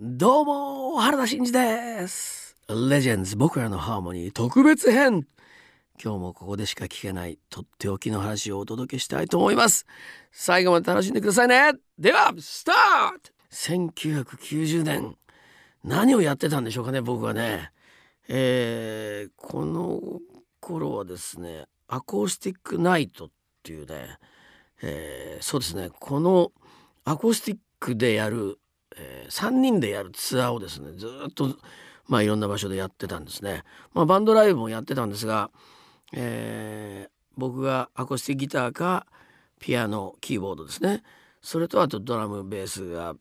どうも原田真二です。レジェンズ僕らのハーモニー特別編。今日もここでしか聞けないとっておきの話をお届けしたいと思います。最後まで楽しんでくださいね。ではスタート !1990 年。何をやってたんでしょうかね僕はね。えー、この頃はですねアコースティックナイトっていうね、えー、そうですねこのアコースティックでやるえー、3人でやるツアーをですねずっとまあいろんな場所でやってたんですね。まあ、バンドライブもやってたんですが、えー、僕がアコースティックギターかピアノキーボードですねそれとあとドラムベースが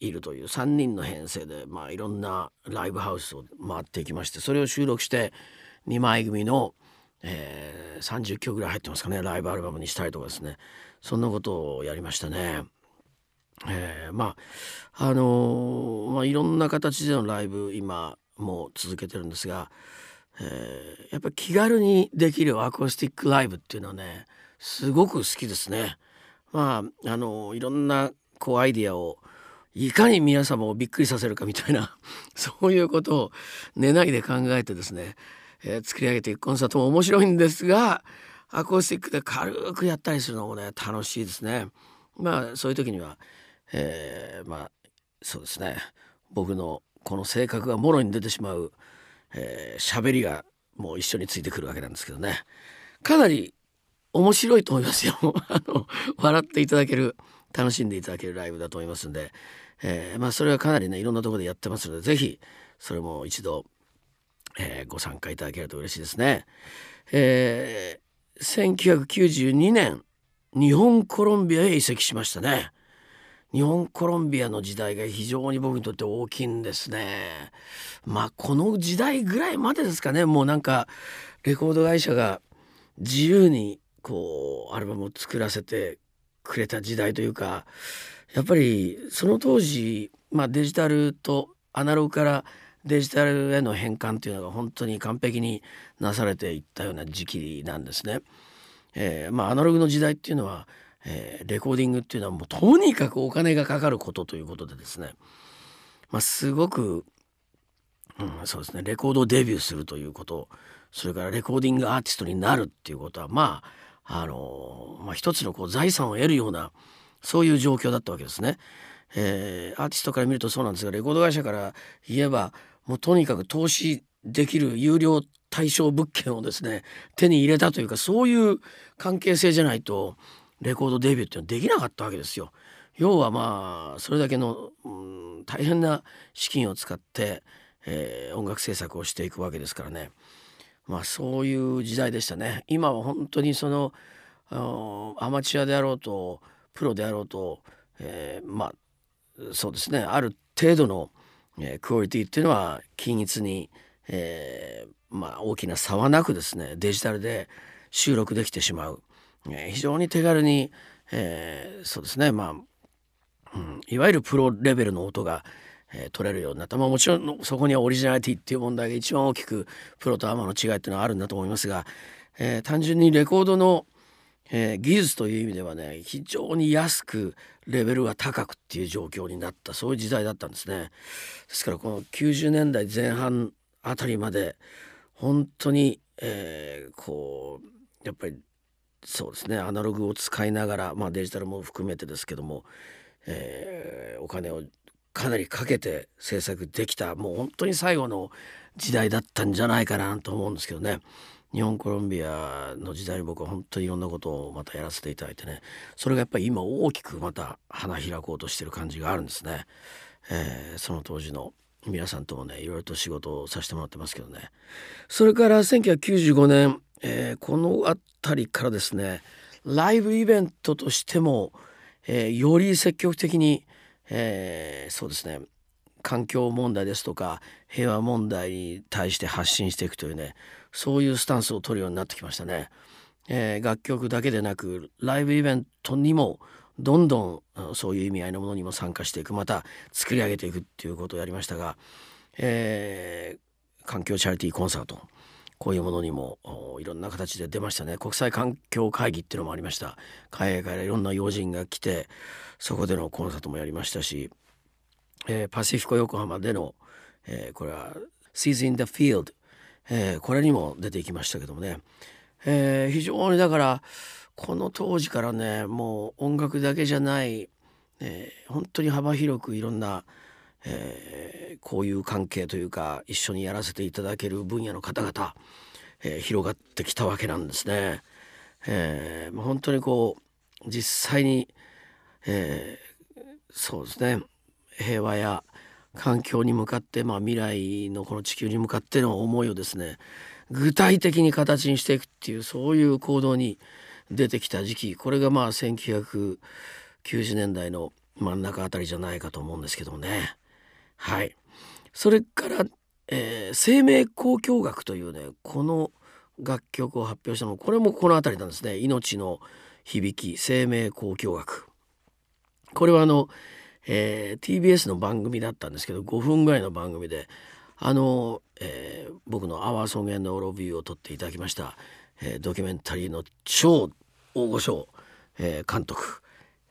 いるという3人の編成で、まあ、いろんなライブハウスを回っていきましてそれを収録して2枚組の、えー、30曲ぐらい入ってますかねライブアルバムにしたりとかですねそんなことをやりましたね。えー、まああのー、まあいろんな形でのライブ今もう続けてるんですが、えー、やっぱり気軽にできるアコースティックライブっていうのはねすごく好きですね。まああのいろんなこうアイディアをいかに皆様をびっくりさせるかみたいな そういうことを寝ないで考えてですね、えー、作り上げていくコンサートも面白いんですがアコースティックで軽くやったりするのもね楽しいですね。まあそういう時にはえー、まあそうですね僕のこの性格がもろに出てしまう喋、えー、りがもう一緒についてくるわけなんですけどねかなり面白いと思いますよ あの笑っていただける楽しんでいただけるライブだと思いますんで、えー、まあそれはかなりねいろんなとこでやってますので是非それも一度、えー、ご参加いただけると嬉しいですね。えー、1992年日本コロンビアへ移籍しましたね。日本コロンビアの時代が非常に僕にとって大きいんですね。まあこの時代ぐらいまでですかねもうなんかレコード会社が自由にこうアルバムを作らせてくれた時代というかやっぱりその当時、まあ、デジタルとアナログからデジタルへの変換というのが本当に完璧になされていったような時期なんですね。えー、まあアナログの時代っていうのはえー、レコーディングっていうのはもうとにかくお金がかかることということでですね、まあ、すごく、うん、そうですねレコードデビューするということそれからレコーディングアーティストになるっていうことはまああのまあ、一つのこう財産を得るようなそういう状況だったわけですね。えー、アーティストから見るとそうなんですがレコード会社から言えばもうとにかく投資できる有料対象物件をですね手に入れたというかそういう関係性じゃないとレコードデビューっていうのはできなかったわけですよ。要はまあそれだけの、うん、大変な資金を使って、えー、音楽制作をしていくわけですからねまあそういう時代でしたね。今は本当にそのアマチュアであろうとプロであろうと、えー、まあそうですねある程度の、えー、クオリティっていうのは均一に、えー、まあ大きな差はなくですねデジタルで収録できてしまう。非常に手軽に、えー、そうですねまあ、うん、いわゆるプロレベルの音が、えー、取れるようになった、まあ、もちろんそこにはオリジナリティっていう問題が一番大きくプロとアマの違いっていうのはあるんだと思いますが、えー、単純にレコードの、えー、技術という意味ではね非常に安くレベルが高くっていう状況になったそういう時代だったんですね。ですからこの90年代前半あたりまで本当に、えー、こうやっぱりそうですね。アナログを使いながら、まあ、デジタルも含めてですけども、えー、お金をかなりかけて制作できたもう本当に最後の時代だったんじゃないかなと思うんですけどね。日本コロンビアの時代に僕は本当にいろんなことをまたやらせていただいてね。それがやっぱり今大きくまた花開こうとしてる感じがあるんですね。えー、その当時の皆さんともねいろいろと仕事をさせてもらってますけどね。それから1995年えー、この辺りからですねライブイベントとしても、えー、より積極的に、えー、そうですね環境問題ですとか平和問題に対して発信していくというねそういうスタンスを取るようになってきましたね。えー、楽曲だけでなくライブイベントにもどんどんそういう意味合いのものにも参加していくまた作り上げていくっていうことをやりましたが、えー、環境チャリティーコンサートこういうものにもいろんな形で出ましたね。国際環境会議っていうのもありました。海外からいろんな要人が来てそこでのコンサートもやりましたしえー、パシフィコ横浜での、えー、これは「Seas in the Field」えー、これにも出ていきましたけどもね、えー、非常にだからこの当時からねもう音楽だけじゃない、えー、本当に幅広くいろんな、えー、こういう関係というか一緒にやらせていただける分野の方々、えー、広がってきたわけなんですね。えー、本当にこう実際に、えー、そうですね平和や環境に向かって、まあ、未来のこの地球に向かっての思いをですね具体的に形にしていくっていうそういう行動に出てきた時期これがまあ1990年代の真ん中あたりじゃないかと思うんですけどもね。はい、それから、えー、生命交響楽というねこの楽曲を発表したのこれもこの辺りなんですね「命の響き生命交響楽」。これはあの、えー、TBS の番組だったんですけど5分ぐらいの番組であの、えー、僕の「アワーソンゲンド・オロビュー」を撮っていただきました、えー、ドキュメンタリーの超大御所、えー、監督、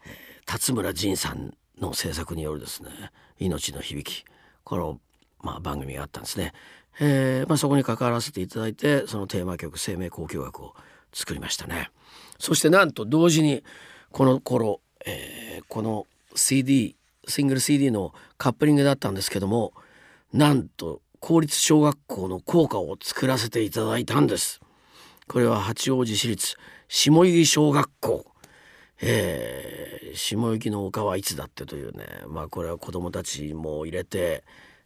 えー、辰村仁さんの制作によるですね「命の響き」この、まあ、番組があったんですね。えーまあ、そこに関わらせていただいてそのテーマ曲「生命交響楽」を作りましたね。そしてなんと同時にこの頃、えー、この CD シングル CD のカップリングだったんですけどもなんと公立小学校の校歌を作らせていただいたんです。これは八王子市立下木小学校、えー、下行の丘はいつだってというね。まあこれは子どもたちも入れて、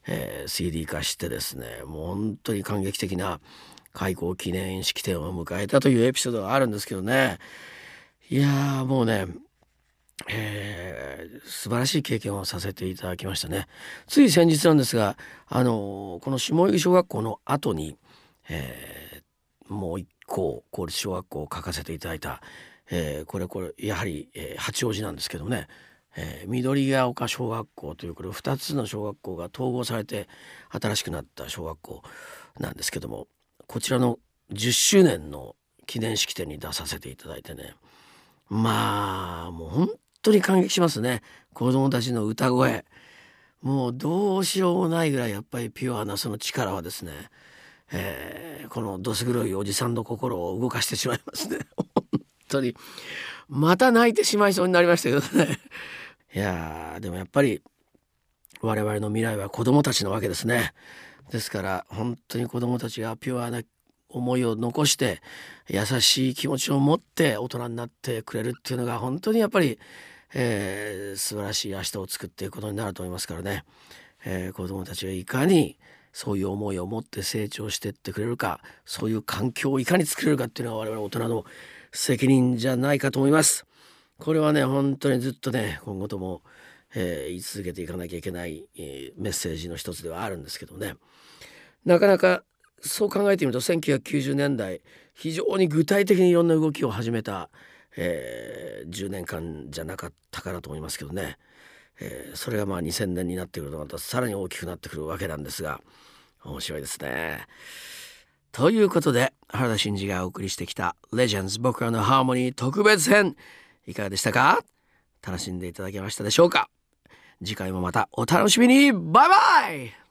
えー、CD 化してですね。もう本当に感激的な開校記念式典を迎えたというエピソードがあるんですけどね。いやもうねえー、素晴らしい経験をさせていただきましたね。つい先日なんですがあのこの下木小学校の後に、えー、もう一校公立小学校を書かせていただいた、えー、これこれやはり、えー、八王子なんですけどね、えー、緑ヶ丘小学校というこれ2つの小学校が統合されて新しくなった小学校なんですけどもこちらの10周年の記念式典に出させていただいてね。まあもう本当に感激しますね。子供たちの歌声。もうどうしようもないぐらいやっぱりピュアなその力はですね。えー、このどす黒いおじさんの心を動かしてしまいますね。本当に。また泣いてしまいそうになりましたけどね。いやでもやっぱり我々の未来は子供たちのわけですね。ですから本当に子供たちがピュアな思いを残して優しい気持ちを持って大人になってくれるっていうのが本当にやっぱり、えー、素晴らしい明日を作っていくことになると思いますからね、えー、子供たちがいかにそういう思いを持って成長してってくれるかそういう環境をいかに作れるかっていうのは我々大人の責任じゃないかと思います。これはね本当にずっとね今後とも、えー、言い続けていかなきゃいけない、えー、メッセージの一つではあるんですけどねなかなかそう考えてみると1990年代非常に具体的にいろんな動きを始めた、えー、10年間じゃなかったかなと思いますけどね。えー、それがまあ2000年になってくるとまたさらに大きくなってくるわけなんですが面白いですね。ということで原田真二がお送りしてきた「レジェンズ僕らのハーモニー特別編」いかがでしたか？楽しんでいただけましたでしょうか？次回もまたお楽しみに。バイバイ！